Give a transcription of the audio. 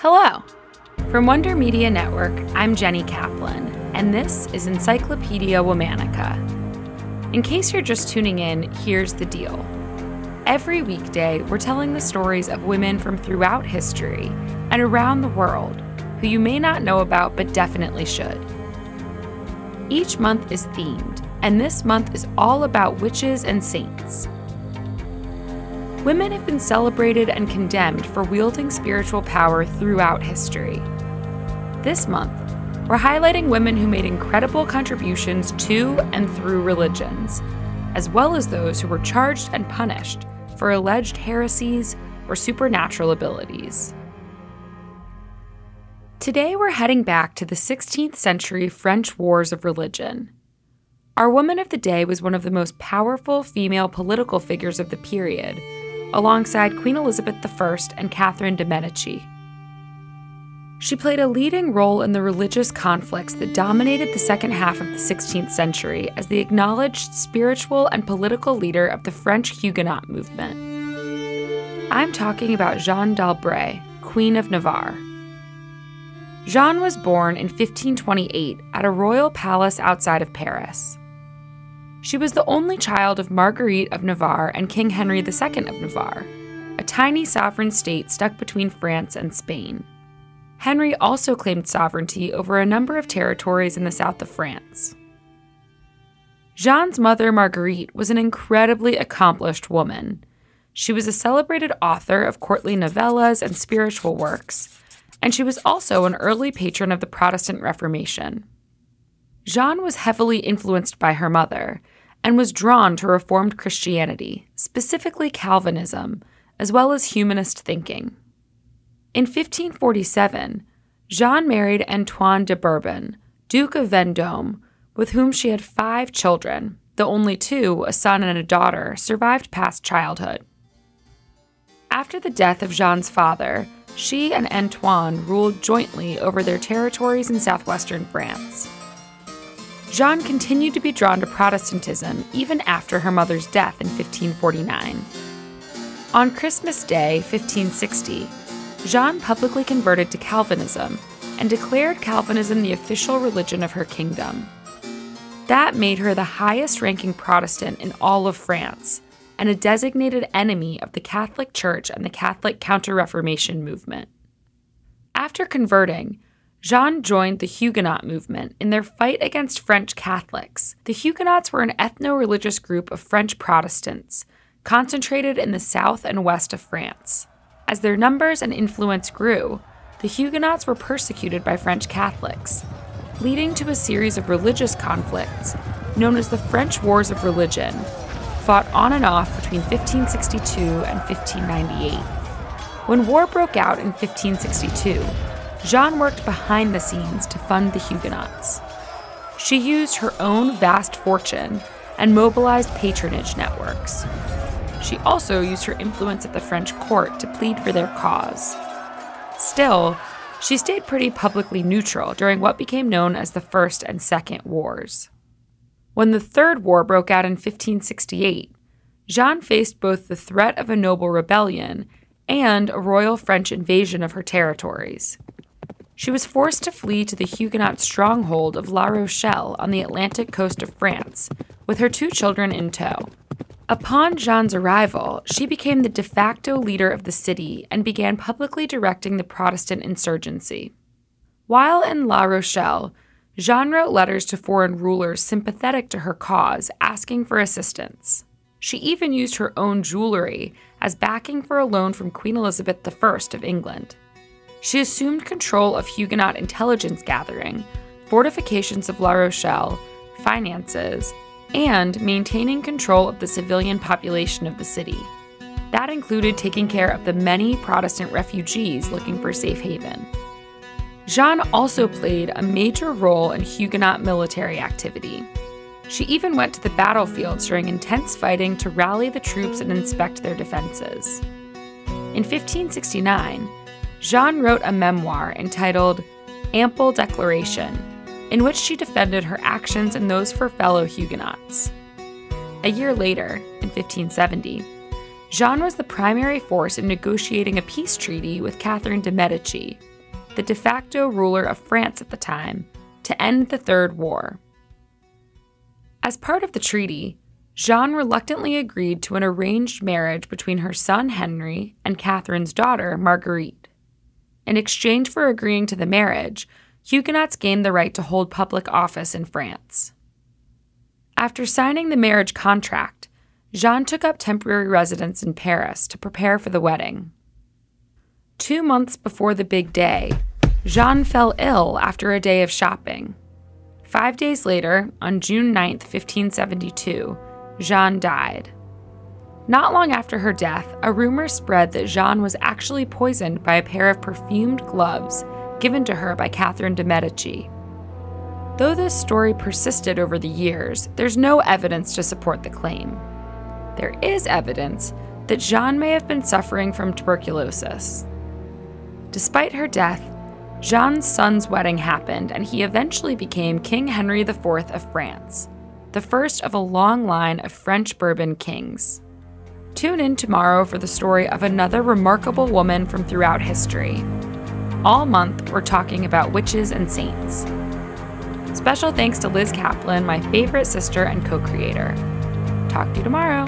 Hello! From Wonder Media Network, I'm Jenny Kaplan, and this is Encyclopedia Womannica. In case you're just tuning in, here's the deal. Every weekday, we're telling the stories of women from throughout history and around the world who you may not know about but definitely should. Each month is themed, and this month is all about witches and saints women have been celebrated and condemned for wielding spiritual power throughout history. This month, we're highlighting women who made incredible contributions to and through religions, as well as those who were charged and punished for alleged heresies or supernatural abilities. Today, we're heading back to the 16th century French Wars of Religion. Our woman of the day was one of the most powerful female political figures of the period alongside Queen Elizabeth I and Catherine de' Medici. She played a leading role in the religious conflicts that dominated the second half of the 16th century as the acknowledged spiritual and political leader of the French Huguenot movement. I'm talking about Jeanne d'Albret, Queen of Navarre. Jeanne was born in 1528 at a royal palace outside of Paris. She was the only child of Marguerite of Navarre and King Henry II of Navarre, a tiny sovereign state stuck between France and Spain. Henry also claimed sovereignty over a number of territories in the south of France. Jeanne's mother, Marguerite, was an incredibly accomplished woman. She was a celebrated author of courtly novellas and spiritual works, and she was also an early patron of the Protestant Reformation. Jeanne was heavily influenced by her mother and was drawn to Reformed Christianity, specifically Calvinism, as well as humanist thinking. In 1547, Jeanne married Antoine de Bourbon, Duke of Vendôme, with whom she had five children, the only two, a son and a daughter, survived past childhood. After the death of Jeanne's father, she and Antoine ruled jointly over their territories in southwestern France. Jeanne continued to be drawn to Protestantism even after her mother's death in 1549. On Christmas Day, 1560, Jeanne publicly converted to Calvinism and declared Calvinism the official religion of her kingdom. That made her the highest ranking Protestant in all of France and a designated enemy of the Catholic Church and the Catholic Counter Reformation movement. After converting, Jeanne joined the Huguenot movement in their fight against French Catholics. The Huguenots were an ethno religious group of French Protestants, concentrated in the south and west of France. As their numbers and influence grew, the Huguenots were persecuted by French Catholics, leading to a series of religious conflicts known as the French Wars of Religion, fought on and off between 1562 and 1598. When war broke out in 1562, Jeanne worked behind the scenes to fund the Huguenots. She used her own vast fortune and mobilized patronage networks. She also used her influence at the French court to plead for their cause. Still, she stayed pretty publicly neutral during what became known as the First and Second Wars. When the Third War broke out in 1568, Jeanne faced both the threat of a noble rebellion and a royal French invasion of her territories. She was forced to flee to the Huguenot stronghold of La Rochelle on the Atlantic coast of France, with her two children in tow. Upon Jeanne's arrival, she became the de facto leader of the city and began publicly directing the Protestant insurgency. While in La Rochelle, Jeanne wrote letters to foreign rulers sympathetic to her cause, asking for assistance. She even used her own jewelry as backing for a loan from Queen Elizabeth I of England. She assumed control of Huguenot intelligence gathering, fortifications of La Rochelle, finances, and maintaining control of the civilian population of the city. That included taking care of the many Protestant refugees looking for safe haven. Jeanne also played a major role in Huguenot military activity. She even went to the battlefields during intense fighting to rally the troops and inspect their defenses. In 1569, Jeanne wrote a memoir entitled Ample Declaration, in which she defended her actions and those for fellow Huguenots. A year later, in 1570, Jeanne was the primary force in negotiating a peace treaty with Catherine de' Medici, the de facto ruler of France at the time, to end the Third War. As part of the treaty, Jeanne reluctantly agreed to an arranged marriage between her son Henry and Catherine's daughter Marguerite. In exchange for agreeing to the marriage, Huguenots gained the right to hold public office in France. After signing the marriage contract, Jeanne took up temporary residence in Paris to prepare for the wedding. Two months before the big day, Jeanne fell ill after a day of shopping. Five days later, on June 9, 1572, Jeanne died. Not long after her death, a rumor spread that Jeanne was actually poisoned by a pair of perfumed gloves given to her by Catherine de' Medici. Though this story persisted over the years, there's no evidence to support the claim. There is evidence that Jeanne may have been suffering from tuberculosis. Despite her death, Jeanne's son's wedding happened, and he eventually became King Henry IV of France, the first of a long line of French Bourbon kings. Tune in tomorrow for the story of another remarkable woman from throughout history. All month, we're talking about witches and saints. Special thanks to Liz Kaplan, my favorite sister and co creator. Talk to you tomorrow.